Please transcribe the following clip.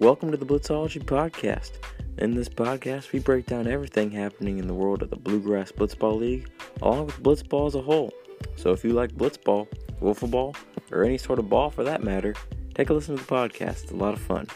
Welcome to the Blitzology Podcast. In this podcast, we break down everything happening in the world of the Bluegrass Blitzball League, along with Blitzball as a whole. So if you like Blitzball, wiffle ball, or any sort of ball for that matter, take a listen to the podcast. It's a lot of fun.